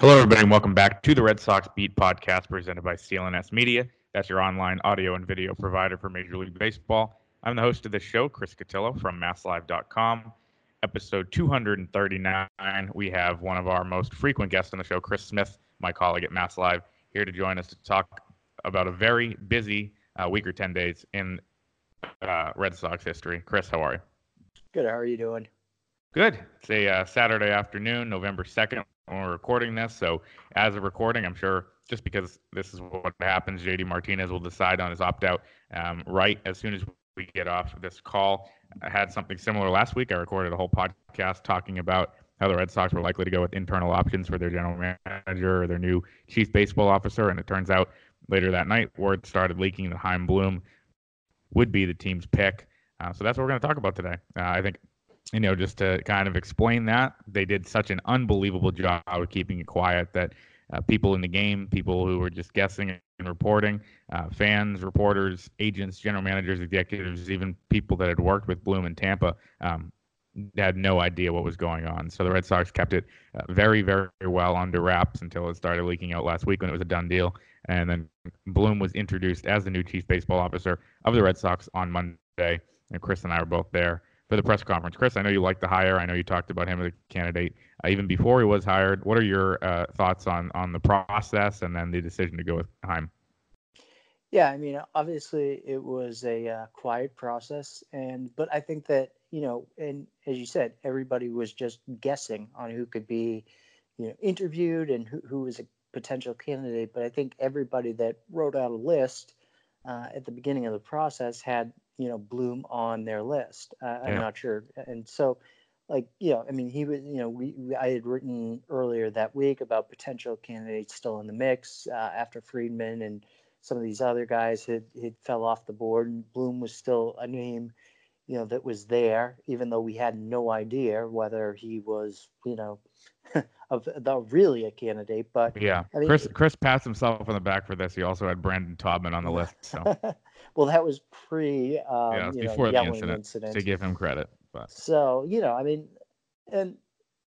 Hello, everybody, and welcome back to the Red Sox Beat podcast presented by CLNS Media. That's your online audio and video provider for Major League Baseball. I'm the host of the show, Chris Cotillo from MassLive.com. Episode 239. We have one of our most frequent guests on the show, Chris Smith, my colleague at MassLive, here to join us to talk about a very busy uh, week or 10 days in uh, Red Sox history. Chris, how are you? Good. How are you doing? Good. It's a uh, Saturday afternoon, November 2nd, when we're recording this. So, as of recording, I'm sure just because this is what happens, JD Martinez will decide on his opt out um, right as soon as we get off this call. I had something similar last week. I recorded a whole podcast talking about how the Red Sox were likely to go with internal options for their general manager or their new chief baseball officer. And it turns out later that night, word started leaking that Chaim Bloom would be the team's pick. Uh, so that's what we're going to talk about today. Uh, I think you know, just to kind of explain that, they did such an unbelievable job of keeping it quiet that uh, people in the game, people who were just guessing and reporting, uh, fans, reporters, agents, general managers, executives, even people that had worked with Bloom in Tampa, um, had no idea what was going on. So the Red Sox kept it uh, very, very well under wraps until it started leaking out last week when it was a done deal. And then Bloom was introduced as the new chief baseball officer of the Red Sox on Monday. And Chris and I were both there for the press conference. Chris, I know you like the hire. I know you talked about him as a candidate uh, even before he was hired. What are your uh, thoughts on on the process and then the decision to go with Chaim? Yeah, I mean, obviously it was a uh, quiet process, and but I think that you know, and as you said, everybody was just guessing on who could be, you know, interviewed and who who was a potential candidate. But I think everybody that wrote out a list uh, at the beginning of the process had you know Bloom on their list. Uh, I'm not sure, and so like you know, I mean, he was you know we, we, I had written earlier that week about potential candidates still in the mix uh, after Friedman and some of these other guys had had fell off the board, and Bloom was still a name. You know that was there, even though we had no idea whether he was, you know, of the really a candidate. But yeah, I mean, Chris Chris passed himself on the back for this. He also had Brandon Taubman on the list. So well, that was pre um, yeah, you before know, the incident, incident, To give him credit, but so you know, I mean, and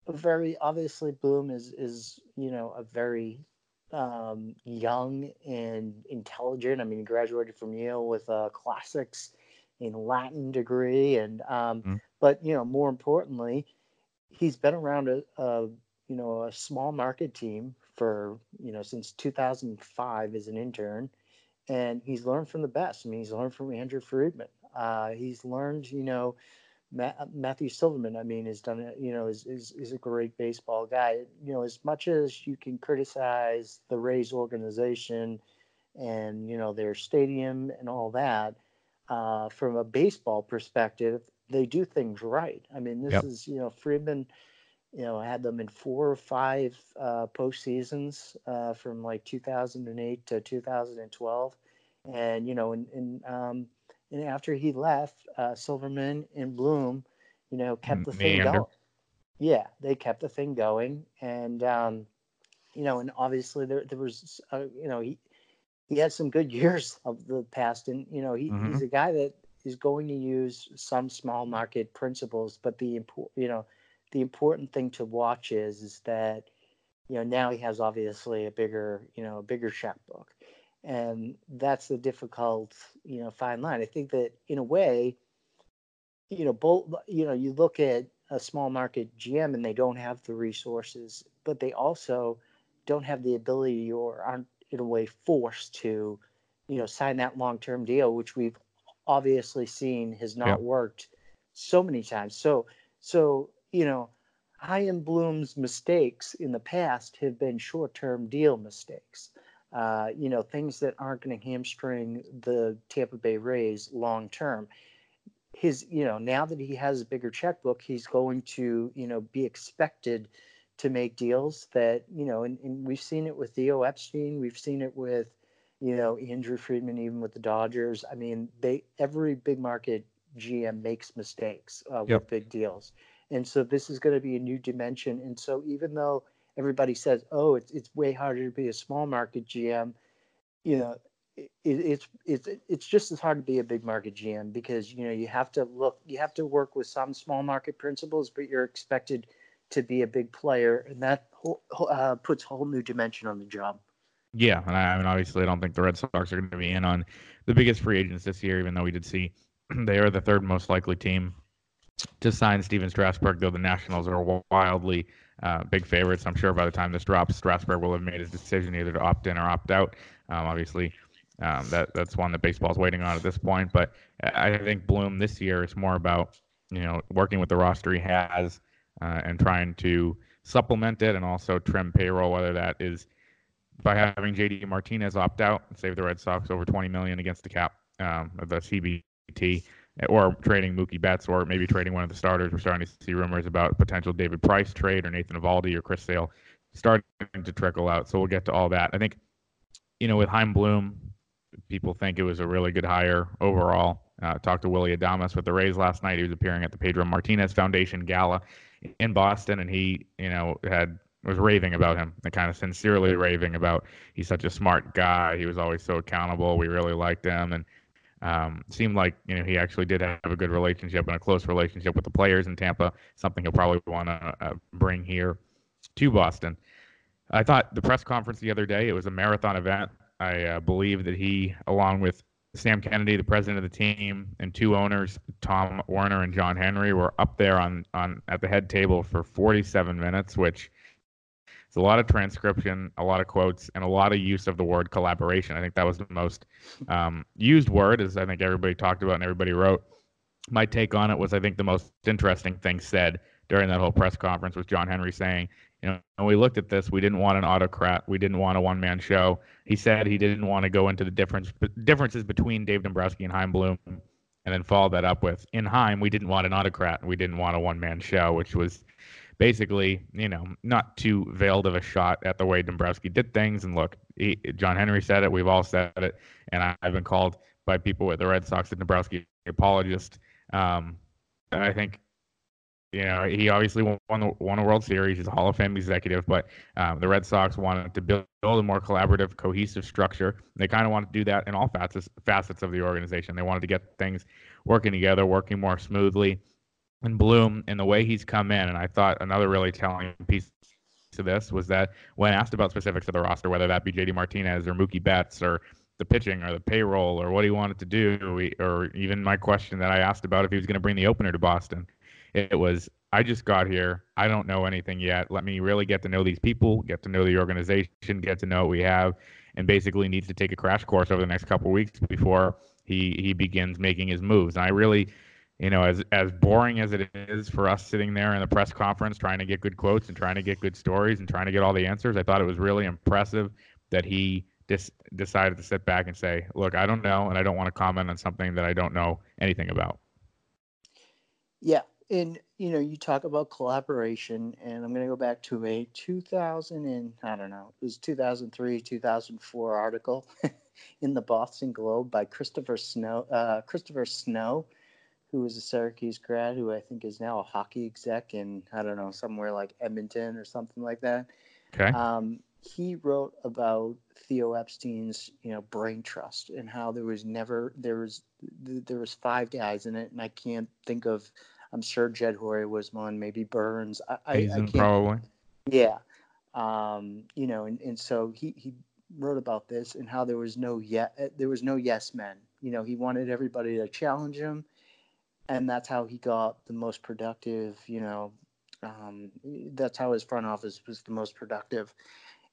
very obviously, Bloom is is you know a very um, young and intelligent. I mean, he graduated from Yale with a classics in Latin degree, and um, mm-hmm. but you know, more importantly, he's been around a, a you know a small market team for you know since 2005 as an intern and he's learned from the best. I mean, he's learned from Andrew Friedman. Uh, he's learned, you know, Matthew Silverman. I mean, has done it. You know, is, is is a great baseball guy. You know, as much as you can criticize the Rays organization and you know their stadium and all that, uh, from a baseball perspective, they do things right. I mean, this yep. is you know Friedman you know, I had them in four or five uh, postseasons uh, from like 2008 to 2012, and you know, and and, um, and after he left, uh, Silverman and Bloom, you know, kept the thing going. Yeah, they kept the thing going, and um, you know, and obviously there there was, uh, you know, he he had some good years of the past, and you know, he, mm-hmm. he's a guy that is going to use some small market principles, but the important, you know the important thing to watch is is that you know now he has obviously a bigger you know a bigger checkbook and that's the difficult you know fine line. I think that in a way you know both you know you look at a small market gm and they don't have the resources but they also don't have the ability or aren't in a way forced to you know, sign that long term deal, which we've obviously seen has not worked so many times. So, so you know, Chaim Bloom's mistakes in the past have been short term deal mistakes. Uh, you know, things that aren't going to hamstring the Tampa Bay Rays long term. His, you know, now that he has a bigger checkbook, he's going to, you know, be expected to make deals that, you know, and, and we've seen it with Theo Epstein, we've seen it with, you know, Andrew Friedman, even with the Dodgers. I mean, they every big market GM makes mistakes uh, yep. with big deals, and so this is going to be a new dimension. And so even though everybody says, "Oh, it's it's way harder to be a small market GM," you know, it, it's it's it's just as hard to be a big market GM because you know you have to look, you have to work with some small market principles, but you're expected to be a big player, and that whole, uh, puts a whole new dimension on the job. Yeah, and I, I mean, obviously, I don't think the Red Sox are going to be in on the biggest free agents this year, even though we did see they are the third most likely team to sign Stephen Strasburg, though the Nationals are wildly uh, big favorites. I'm sure by the time this drops, Strasburg will have made his decision either to opt in or opt out. Um, obviously, um, that that's one that baseball's waiting on at this point. But I think Bloom this year is more about you know working with the roster he has uh, and trying to supplement it and also trim payroll, whether that is by having JD Martinez opt out and save the Red Sox over 20 million against the cap um, of the CBT, or trading Mookie Betts, or maybe trading one of the starters. We're starting to see rumors about potential David Price trade or Nathan Eovaldi or Chris Sale starting to trickle out. So we'll get to all that. I think, you know, with Chaim Bloom, people think it was a really good hire overall. Uh, talked to Willie Adames with the Rays last night. He was appearing at the Pedro Martinez Foundation Gala in Boston, and he, you know, had was raving about him and kind of sincerely raving about he's such a smart guy. He was always so accountable. We really liked him and um, seemed like you know he actually did have a good relationship and a close relationship with the players in Tampa. Something he'll probably want to uh, bring here to Boston. I thought the press conference the other day it was a marathon event. I uh, believe that he, along with Sam Kennedy, the president of the team, and two owners, Tom Werner and John Henry, were up there on on at the head table for 47 minutes, which it's a lot of transcription, a lot of quotes, and a lot of use of the word collaboration. I think that was the most um, used word, as I think everybody talked about and everybody wrote. My take on it was I think the most interesting thing said during that whole press conference was John Henry saying, you know, when we looked at this, we didn't want an autocrat, we didn't want a one-man show. He said he didn't want to go into the difference differences between Dave Dombrowski and Chaim Bloom, and then follow that up with, in Chaim, we didn't want an autocrat, we didn't want a one-man show, which was basically, you know, not too veiled of a shot at the way Dombrowski did things. And look, he, John Henry said it. We've all said it. And I, have been called by people with the Red Sox a Dombrowski apologist. Um, I think, you know, he obviously won, the, won a World Series. He's a Hall of Fame executive, but um, the Red Sox wanted to build, build a more collaborative, cohesive structure. They kind of wanted to do that in all facets facets of the organization. They wanted to get things working together, working more smoothly and Bloom and the way he's come in. And I thought another really telling piece to this was that when asked about specifics of the roster, whether that be JD Martinez or Mookie Betts or the pitching or the payroll or what he wanted to do, or even my question that I asked about if he was going to bring the opener to Boston, it was I just got here. I don't know anything yet. Let me really get to know these people, get to know the organization, get to know what we have, and basically needs to take a crash course over the next couple weeks before he he begins making his moves. And I really you know, as as boring as it is for us sitting there in the press conference trying to get good quotes and trying to get good stories and trying to get all the answers, I thought it was really impressive that he just decided to sit back and say, "Look, I don't know, and I don't want to comment on something that I don't know anything about." Yeah, and you know, you talk about collaboration, and I'm going to go back to a 2000 and I don't know, it was 2003, 2004 article in the Boston Globe by Christopher Snow. Uh, Christopher Snow who was a Syracuse grad, who I think is now a hockey exec in I don't know somewhere like Edmonton or something like that. Okay. Um, he wrote about Theo Epstein's you know brain trust and how there was never there was there was five guys in it, and I can't think of. I'm sure Jed Hoyer was one, maybe Byrnes. I, I, I can't, probably. Yeah. Um, you know, and, and so he, he wrote about this and how there was no yet there was no yes men. You know, he wanted everybody to challenge him and that's how he got the most productive. You know, um, that's how his front office was the most productive.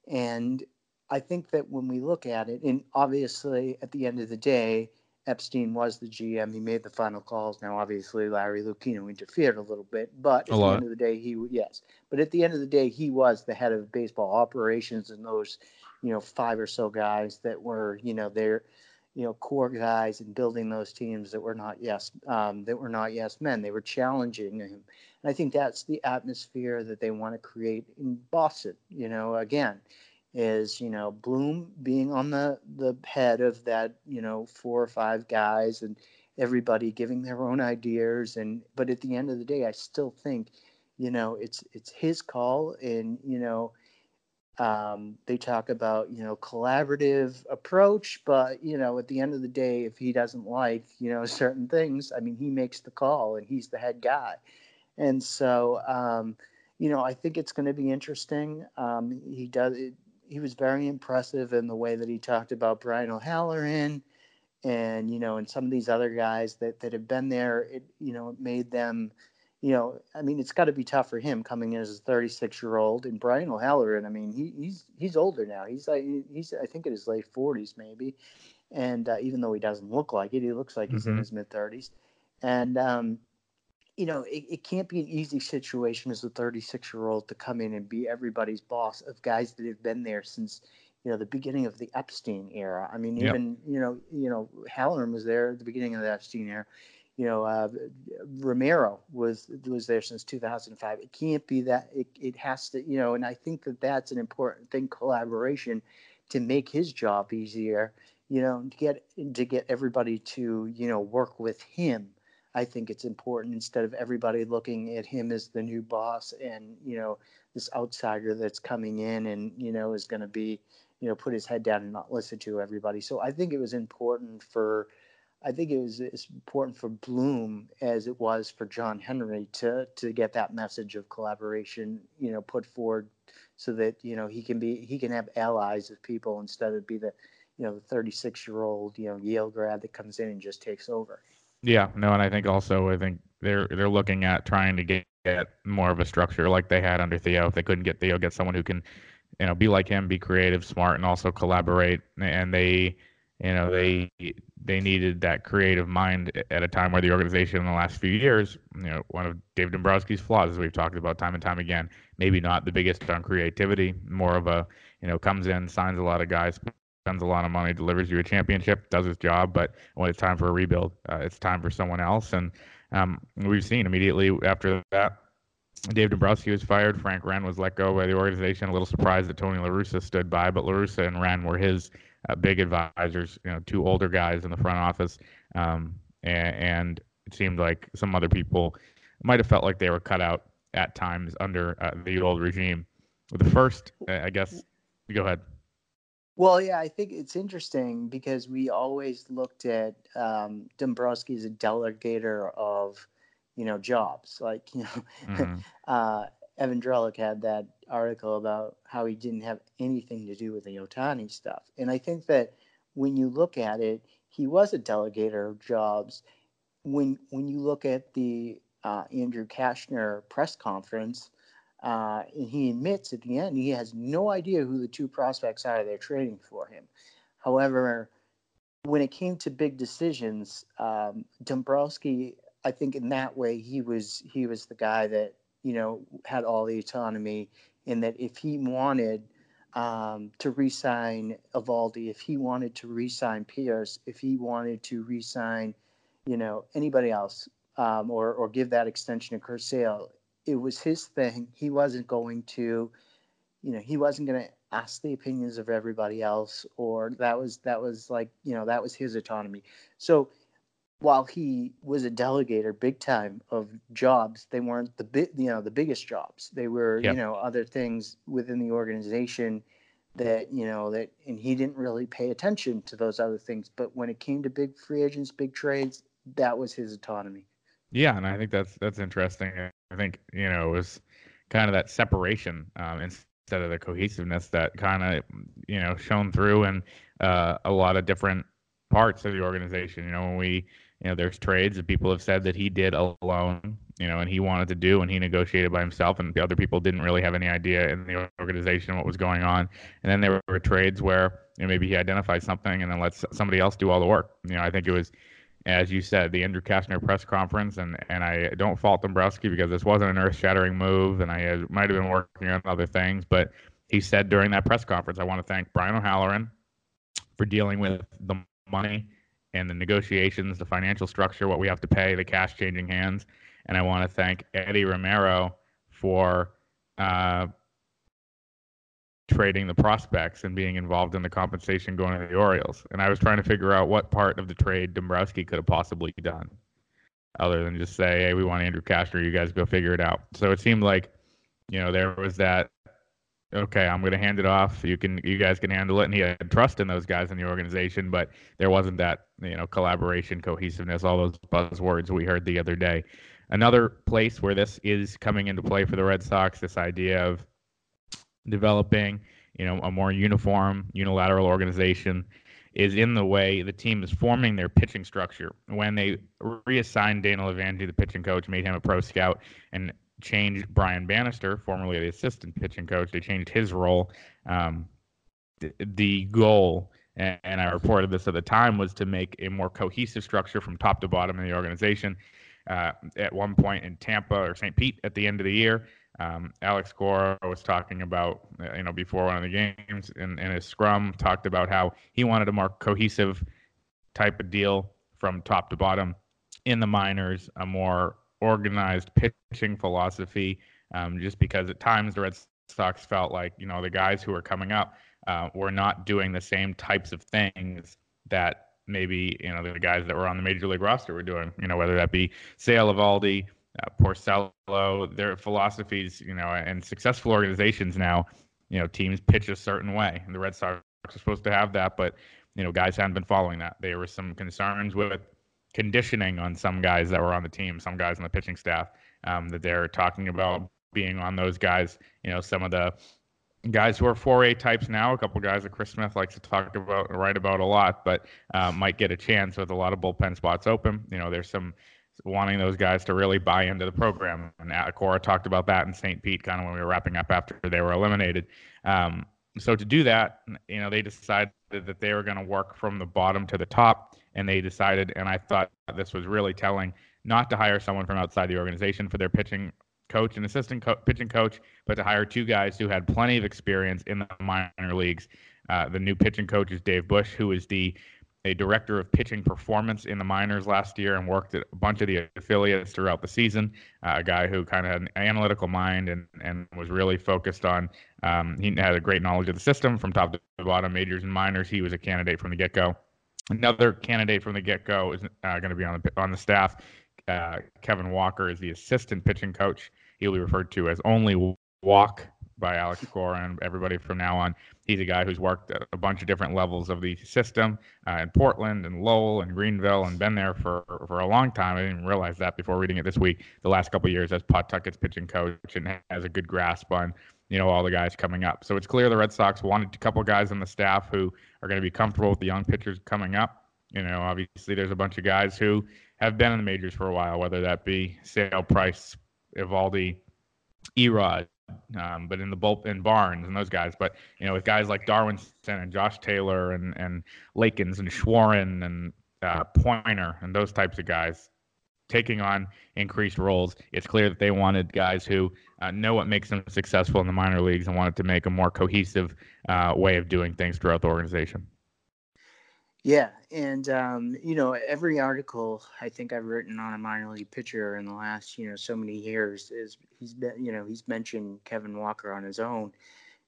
And I think that when we look at it, and obviously at the end of the day, Epstein was the GM. He made the final calls. Now, obviously, Larry Lucchino interfered a little bit, but at the end of the day, he yes. But at the end of the day, he was the head of baseball operations, and those, you know, five or so guys that were, you know, their, you know, core guys and building those teams that were not yes, um, that were not yes men. They were challenging him, and I think that's the atmosphere that they want to create in Boston. You know, again, is you know Bloom being on the the head of that you know four or five guys and everybody giving their own ideas and but at the end of the day I still think you know it's it's his call and you know um, they talk about you know collaborative approach but you know at the end of the day if he doesn't like you know certain things I mean he makes the call and he's the head guy. And so um, you know I think it's going to be interesting. Um, he does it, he was very impressive in the way that he talked about Brian O'Halloran and you know and some of these other guys that that have been there. It you know it made them you know I mean it's got to be tough for him coming in as a 36 year old and Brian O'Halloran I mean he, he's he's older now he's like he's I think in his late 40s maybe and uh, even though he doesn't look like it he looks like he's mm-hmm. in his mid 30s and um you know, it, it can't be an easy situation as a 36 year old to come in and be everybody's boss of guys that have been there since, you know, the beginning of the Epstein era. I mean, yep. even, you know, you know, Halloran was there at the beginning of the Epstein era. You know, uh, Romero was was there since 2005. It can't be that. It, it has to, you know, and I think that that's an important thing. Collaboration to make his job easier. You know, to get to get everybody to you know work with him I think it's important instead of everybody looking at him as the new boss and you know this outsider that's coming in and you know is going to be you know put his head down and not listen to everybody. So I think it was important for I think it was as important for Bloom as it was for John Henry to to get that message of collaboration you know put forward so that you know he can be he can have allies of people instead of be the you know the 36 year old you know Yale grad that comes in and just takes over. Yeah, no, and I think also I think they're they're looking at trying to get, get more of a structure like they had under Theo. If they couldn't get Theo, get someone who can, you know, be like him, be creative, smart, and also collaborate. And they, you know, they they needed that creative mind at a time where the organization in the last few years, you know, one of Dave Dombrowski's flaws, as we've talked about time and time again, maybe not the biggest on creativity, more of a, you know, comes in, signs a lot of guys, spends a lot of money, delivers you a championship, does his job, but when it's time for a rebuild, uh, it's time for someone else. And um, we've seen immediately after that, Dave Dombrowski was fired. Frank Wren was let go by the organization. A little surprised that Tony La Russa stood by, but La Russa and Wren were his uh, big advisors. You know, two older guys in the front office, um, and, and, it seemed like some other people might have felt like they were cut out at times under uh, the old regime. The first, I guess, go ahead. Well, yeah, I think it's interesting because we always looked at um, Dombrowski as a delegator of, you know, jobs. Like, you know, mm-hmm. uh, Evan Drellich had that article about how he didn't have anything to do with the Ohtani stuff. And I think that when you look at it, he was a delegator of jobs. When when you look at the uh, Andrew Cashner press conference, uh, and he admits at the end he has no idea who the two prospects are they're trading for him. However, when it came to big decisions, um, Dombrowski, I think in that way he was he was the guy that you know had all the autonomy in that if he wanted um, to re-sign Eovaldi, if he wanted to re-sign Pearce, if he wanted to re-sign, you know, anybody else, um, or or give that extension to Sale, it was his thing. He wasn't going to, you know, he wasn't going to ask the opinions of everybody else, or that was that was like, you know, that was his autonomy. So while he was a delegator big time of jobs, they weren't the big, you know, the biggest jobs. They were, yep. you know, other things within the organization that you know that and he didn't really pay attention to those other things but when it came to big free agents big trades that was his autonomy yeah and i think that's that's interesting I think you know it was kind of that separation um, instead of the cohesiveness that kind of you know shone through in uh, a lot of different parts of the organization. You know, when we you know there's trades that people have said that he did alone, you know, and he wanted to do, and he negotiated by himself, and the other people didn't really have any idea in the organization what was going on. And then there were trades where you know, maybe he identified something and then lets somebody else do all the work. You know, I think it was, as you said, the Andrew Cashner press conference, and and I don't fault Dombrowski because this wasn't an earth-shattering move, and I might have been working on other things, but he said during that press conference, I want to thank Brian O'Halloran for dealing with the money and the negotiations, the financial structure, what we have to pay, the cash changing hands. And I want to thank Eddie Romero for uh, trading the prospects and being involved in the compensation going to the Orioles. And I was trying to figure out what part of the trade Dombrowski could have possibly done, other than just say, "Hey, we want Andrew Cashner. You guys go figure it out." So it seemed like, you know, there was that okay, I'm going to hand it off. You can, you guys can handle it. And he had trust in those guys in the organization, but there wasn't that, you know, collaboration, cohesiveness, all those buzzwords we heard the other day. Another place where this is coming into play for the Red Sox, this idea of developing, you know, a more uniform, unilateral organization is in the way the team is forming their pitching structure. When they reassigned Dana LeVangie, the pitching coach, made him a pro scout, and changed Brian Bannister, formerly the assistant pitching coach. They changed his role. Um, the, goal, and, and, I reported this at the time, was to make a more cohesive structure from top to bottom in the organization. Uh, at one point in Tampa or St. Pete at the end of the year, um, Alex Cora was talking about, uh, you know, before one of the games in, in his scrum, talked about how he wanted a more cohesive type of deal from top to bottom in the minors, a more organized pitching philosophy. Um, just because at times the Red Sox felt like you know the guys who were coming up uh, were not doing the same types of things that maybe you know the guys that were on the major league roster were doing. You know whether that be Sale Eovaldi, uh, Porcello, their philosophies. You know, and successful organizations now, you know, teams pitch a certain way, and the Red Sox are supposed to have that, but you know, guys hadn't been following that. There were some concerns with conditioning on some guys that were on the team, some guys on the pitching staff um, that they're talking about being on those guys. You know, some of the guys who are 4A types now, a couple guys that Chris Smith likes to talk about, and write about a lot, but uh, might get a chance with a lot of bullpen spots open. You know, there's some wanting those guys to really buy into the program. And Cora talked about that in St. Pete, kind of when we were wrapping up after they were eliminated. Um, so to do that, you know, they decided that they were going to work from the bottom to the top and they decided, and I thought this was really telling, not to hire someone from outside the organization for their pitching coach and assistant co- pitching coach, but to hire two guys who had plenty of experience in the minor leagues. Uh, the new pitching coach is Dave Bush, who is the a director of pitching performance in the minors last year and worked at a bunch of the affiliates throughout the season. Uh, a guy who kind of had an analytical mind and, and was really focused on. Um, he had a great knowledge of the system from top to bottom, majors and minors. He was a candidate from the get go. Another candidate from the get go is uh, going to be on the on the staff. Uh, Kevin Walker is the assistant pitching coach. He'll be referred to as only Walk by Alex Cora and everybody from now on. He's a guy who's worked at a bunch of different levels of the system uh, in Portland and Lowell and Greenville and been there for for a long time. I didn't realize that before reading it this week. The last couple years as Pawtucket's pitching coach and has a good grasp on you know all the guys coming up. So it's clear the Red Sox wanted a couple guys on the staff who are going to be comfortable with the young pitchers coming up. You know, obviously there's a bunch of guys who have been in the majors for a while, whether that be Sale, Price, Eovaldi, Erod, um, but in the bullpen Barnes and those guys. But you know, with guys like Darwinzon and Josh Taylor and and Lakins and Shawaryn and uh, Poyner and those types of guys taking on increased roles, it's clear that they wanted guys who uh, know what makes them successful in the minor leagues and wanted to make a more cohesive uh, way of doing things throughout the organization. Yeah, and um, you know, every article I think I've written on a minor league pitcher in the last you know so many years is he's been you know he's mentioned Kevin Walker on his own,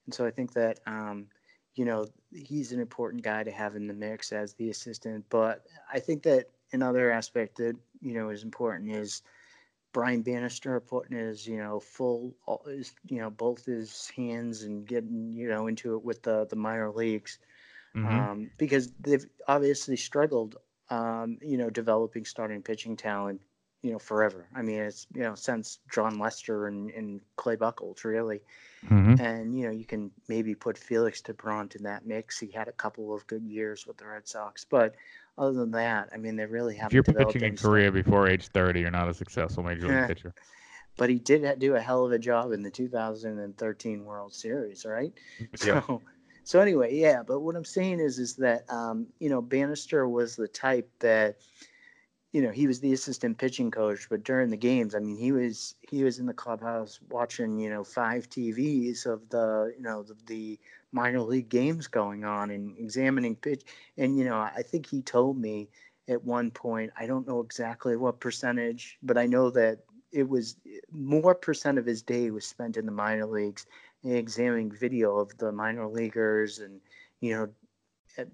and so I think that um, you know he's an important guy to have in the mix as the assistant. But I think that another aspect that you know is important is Brian Bannister putting his, you know, full, his, you know, both his hands and getting, you know, into it with the the minor leagues, mm-hmm. um, because they've obviously struggled, um, you know, developing starting pitching talent, you know, forever. I mean, it's you know since Jon Lester and, and Clay Buchholz really, mm-hmm. and you know you can maybe put Felix Doubront in that mix. He had a couple of good years with the Red Sox, but other than that, I mean, they really haven't. If you're pitching in stuff. Korea before age 30, you're not a successful major league pitcher. But he did do a hell of a job in the 2013 World Series, right? Yeah. So, so anyway, yeah. But what I'm saying is, is that um, you know Bannister was the type that, you know, he was the assistant pitching coach, but during the games, I mean, he was he was in the clubhouse watching, you know, five TVs of the, you know, the, the minor league games going on and examining pitch. And you know, I think he told me at one point, I don't know exactly what percentage, but I know that it was more percent of his day was spent in the minor leagues examining video of the minor leaguers and you know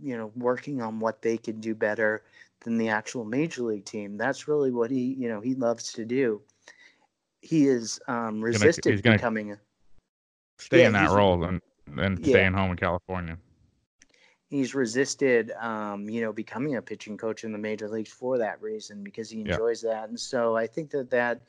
you know working on what they can do better than the actual major league team that's really what he you know he loves to do he is um resisted he's gonna- becoming a Stay Yeah, in that role and, and Yeah. staying home in California. he's resisted um, you know becoming a pitching coach in the major leagues for that reason because he Yeah. enjoys that and so i think that that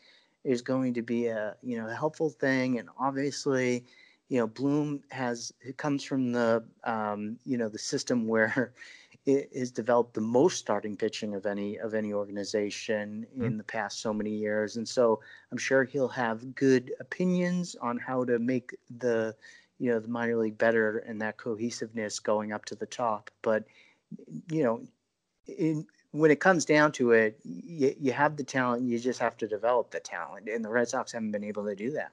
is going to be a you know a helpful thing and obviously you know bloom has it comes from the um, you know the system where it has developed the most starting pitching of any of any organization in the past so many years and so i'm sure he'll have good opinions on how to make the you know the minor league better and that cohesiveness going up to the top but you know in when it comes down to it you, you have the talent you just have to develop the talent and the red sox haven't been able to do that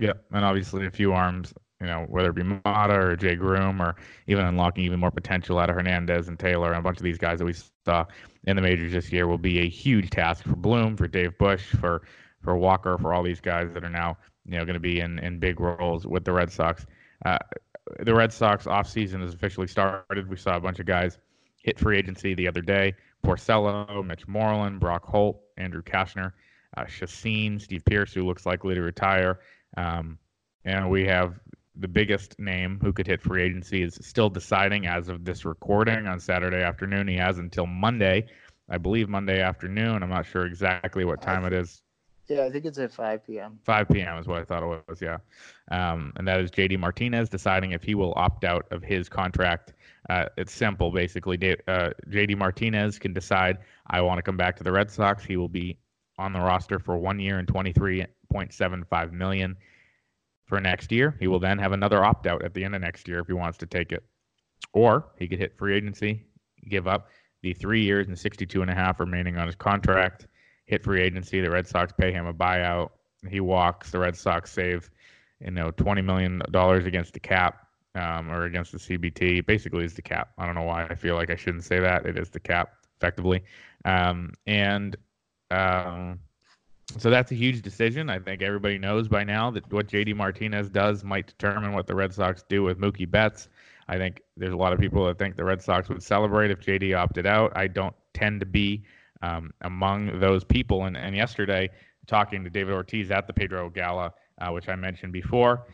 Yeah, and obviously a few arms, you know, whether it be Mata or Jay Groome or even unlocking even more potential out of Hernandez and Taylor and a bunch of these guys that we saw in the majors this year will be a huge task for Bloom, for Dave Bush, for for Walker, for all these guys that are now, you know, going to be in, in big roles with the Red Sox. Uh, the Red Sox offseason has officially started. We saw a bunch of guys hit free agency the other day. Porcello, Mitch Moreland, Brock Holt, Andrew Cashner, uh, Chassin, Steve Pearce, who looks likely to retire. Um, and we have the biggest name who could hit free agency is still deciding as of this recording on Saturday afternoon. He has until Monday, I believe Monday afternoon. I'm not sure exactly what time it is. yeah i think it's at 5 p.m 5 p.m. is what I thought it was, yeah. Um, and that is JD Martinez deciding if he will opt out of his contract. Uh, it's simple, basically. Uh, JD Martinez can decide, I want to come back to the Red Sox. He will be on the roster for one year and 23.75 million for next year. He will then have another opt out at the end of next year if he wants to take it. Or he could hit free agency, give up the three years and 62 and a half remaining on his contract, hit free agency. The Red Sox pay him a buyout. He walks. The Red Sox save, you know, 20 million dollars against the cap um, or against the CBT. Basically, it's the cap. I don't know why I feel like I shouldn't say that. It is the cap, effectively. Um, and um, so that's a huge decision. I think everybody knows by now that what JD Martinez does might determine what the Red Sox do with Mookie Betts. I think there's a lot of people that think the Red Sox would celebrate if JD opted out. I don't tend to be um, among those people. And, and yesterday, talking to David Ortiz at the Pedro Gala, uh, which I mentioned before,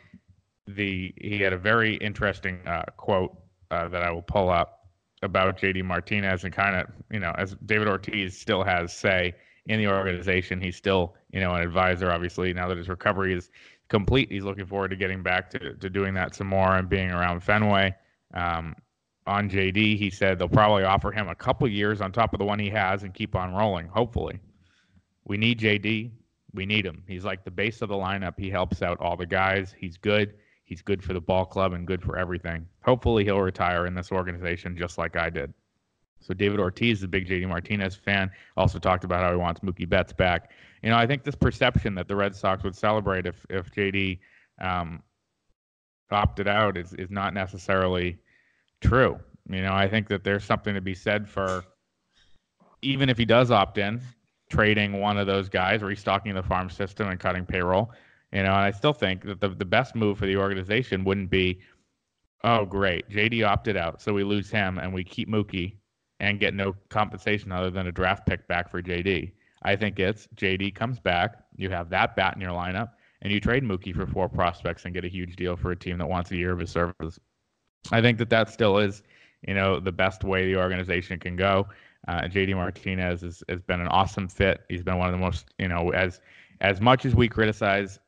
the he had a very interesting uh, quote uh, that I will pull up about JD Martinez and kind of you know as David Ortiz still has say in the organization, he's still you know an advisor. Obviously, now that his recovery is complete, he's looking forward to getting back to to doing that some more and being around Fenway. Um, on JD, he said they'll probably offer him a couple years on top of the one he has and keep on rolling. Hopefully, we need JD. We need him. He's like the base of the lineup. He helps out all the guys. He's good. He's good for the ball club and good for everything. Hopefully, he'll retire in this organization just like I did. So David Ortiz, the big JD Martinez fan, also talked about how he wants Mookie Betts back. You know, I think this perception that the Red Sox would celebrate if if JD um, opted out is is not necessarily true. You know, I think that there's something to be said for even if he does opt in, trading one of those guys, restocking the farm system and cutting payroll. You know, and I still think that the, the best move for the organization wouldn't be, oh, great, JD opted out, so we lose him and we keep Mookie and get no compensation other than a draft pick back for JD. I think it's JD comes back, you have that bat in your lineup, and you trade Mookie for four prospects and get a huge deal for a team that wants a year of his services. I think that that still is, you know, the best way the organization can go. Uh, JD Martinez has, has been an awesome fit. He's been one of the most, you know, as as much as we criticize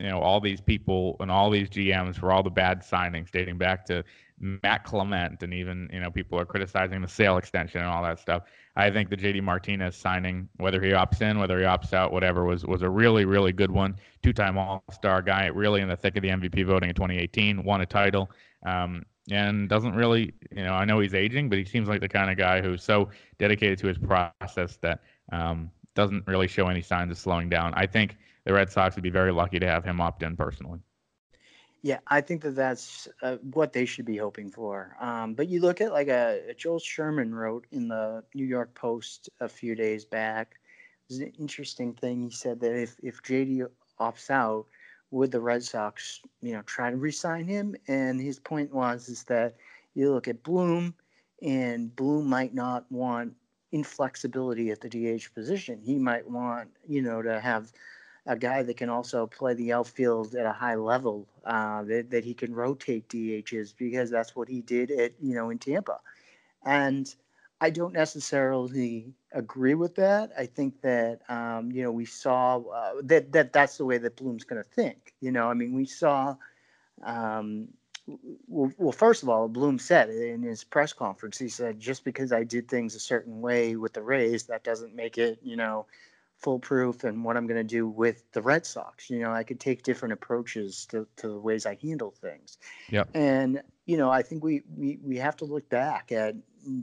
you know all these people and all these GMs for all the bad signings dating back to Matt Clement and even you know people are criticizing the sale extension and all that stuff. I think the JD Martinez signing, whether he opts in, whether he opts out, whatever, was was a really really good one. Two-time All-Star guy, really in the thick of the MVP voting in 2018, won a title, um, and doesn't really you know I know he's aging, but he seems like the kind of guy who's so dedicated to his process that um, doesn't really show any signs of slowing down. I think the Red Sox would be very lucky to have him opt in personally. Yeah, I think that that's uh, what they should be hoping for. Um, but you look at like a, a, Joel Sherman wrote in the New York Post a few days back. It was an interesting thing. He said that if if JD opts out, would the Red Sox, you know, try to re-sign him? And his point was is that you look at Bloom, and Bloom might not want inflexibility at the DH position. He might want, you know, to have a guy that can also play the outfield at a high level, uh, that, that he can rotate DHs because that's what he did at, you know, in Tampa. And I don't necessarily agree with that. I think that, um, you know, we saw uh, that, that that's the way that Bloom's going to think. You know, I mean, we saw, um, well, well, first of all, Bloom said in his press conference, he said, just because I did things a certain way with the Rays, that doesn't make it, you know, foolproof and what I'm going to do with the Red Sox. You know, I could take different approaches to, to the ways I handle things. Yeah. And, you know, I think we, we, we have to look back at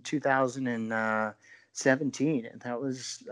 2017, and that was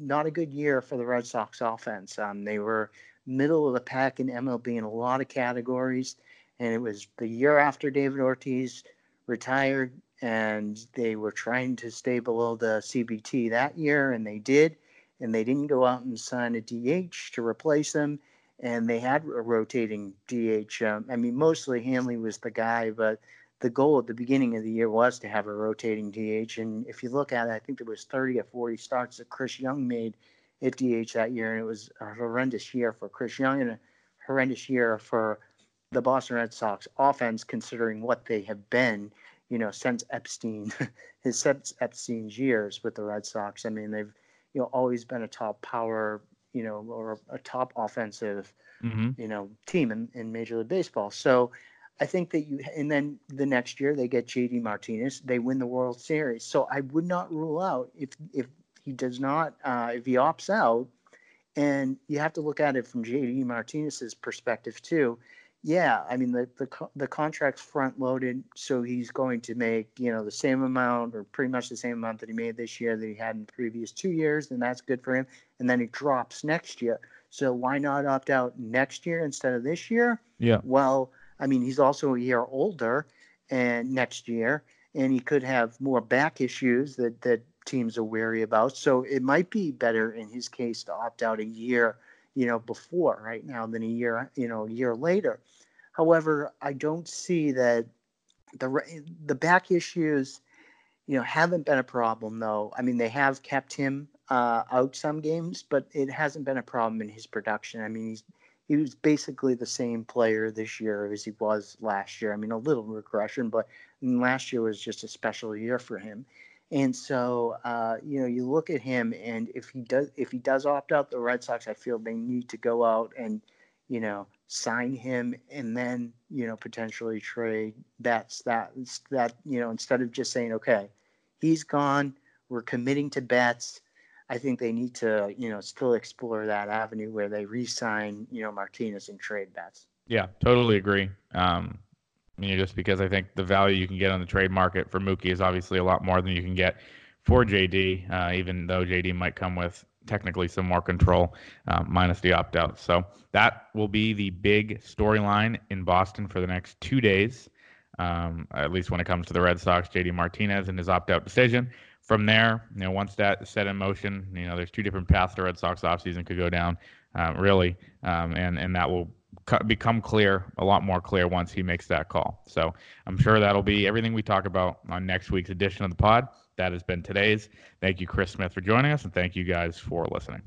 not a good year for the Red Sox offense. Um, they were middle of the pack in MLB in a lot of categories, and it was the year after David Ortiz retired, and they were trying to stay below the CBT that year, and they did and they didn't go out and sign a DH to replace him. And they had a rotating DH. Um, I mean, mostly Hanley was the guy, but the goal at the beginning of the year was to have a rotating DH. And if you look at it, I think there was 30 or 40 starts that Chris Young made at DH that year, and it was a horrendous year for Chris Young and a horrendous year for the Boston Red Sox offense, considering what they have been, you know, since Epstein, his since Epstein's years with the Red Sox. I mean, they've you know always been a top power you know or a top offensive mm-hmm. you know team in, in Major League Baseball. So I think that you and then the next year they get JD Martinez, they win the World Series. So I would not rule out if if he does not uh, if he opts out, and you have to look at it from JD Martinez's perspective too yeah, I mean the the the contract's front loaded, so he's going to make you know the same amount or pretty much the same amount that he made this year that he had in the previous two years, and that's good for him. And then he drops next year. So why not opt out next year instead of this year? Yeah. Well, I mean he's also a year older, and next year, and he could have more back issues that that teams are wary about. So it might be better in his case to opt out a year you know, before right now than a year, you know, a year later. However, I don't see that the the back issues, you know, haven't been a problem though. I mean, they have kept him uh, out some games, but it hasn't been a problem in his production. I mean, he's he was basically the same player this year as he was last year. I mean, a little regression, but last year was just a special year for him. And so, uh, you know, you look at him, and if he does, if he does opt out, the Red Sox, I feel they need to go out and, you know, sign him, and then, you know, potentially trade. That's that. That you know, instead of just saying, okay, he's gone, we're committing to Betts. I think they need to, you know, still explore that avenue where they re-sign, you know, Martinez and trade Betts. Yeah, totally agree. Um, you know, just because I think the value you can get on the trade market for Mookie is obviously a lot more than you can get for JD, uh, even though JD might come with technically some more control, uh, minus the opt out. So that will be the big storyline in Boston for the next two days, um, at least when it comes to the Red Sox, JD Martinez and his opt out decision. From there, you know, once that is set in motion, you know, there's two different paths the Red Sox offseason could go down, uh, really, um, and and that will become clear, a lot more clear once he makes that call. So I'm sure that'll be everything we talk about on next week's edition of the pod. That has been today's. Thank you, Chris Smith, for joining us, and thank you guys for listening.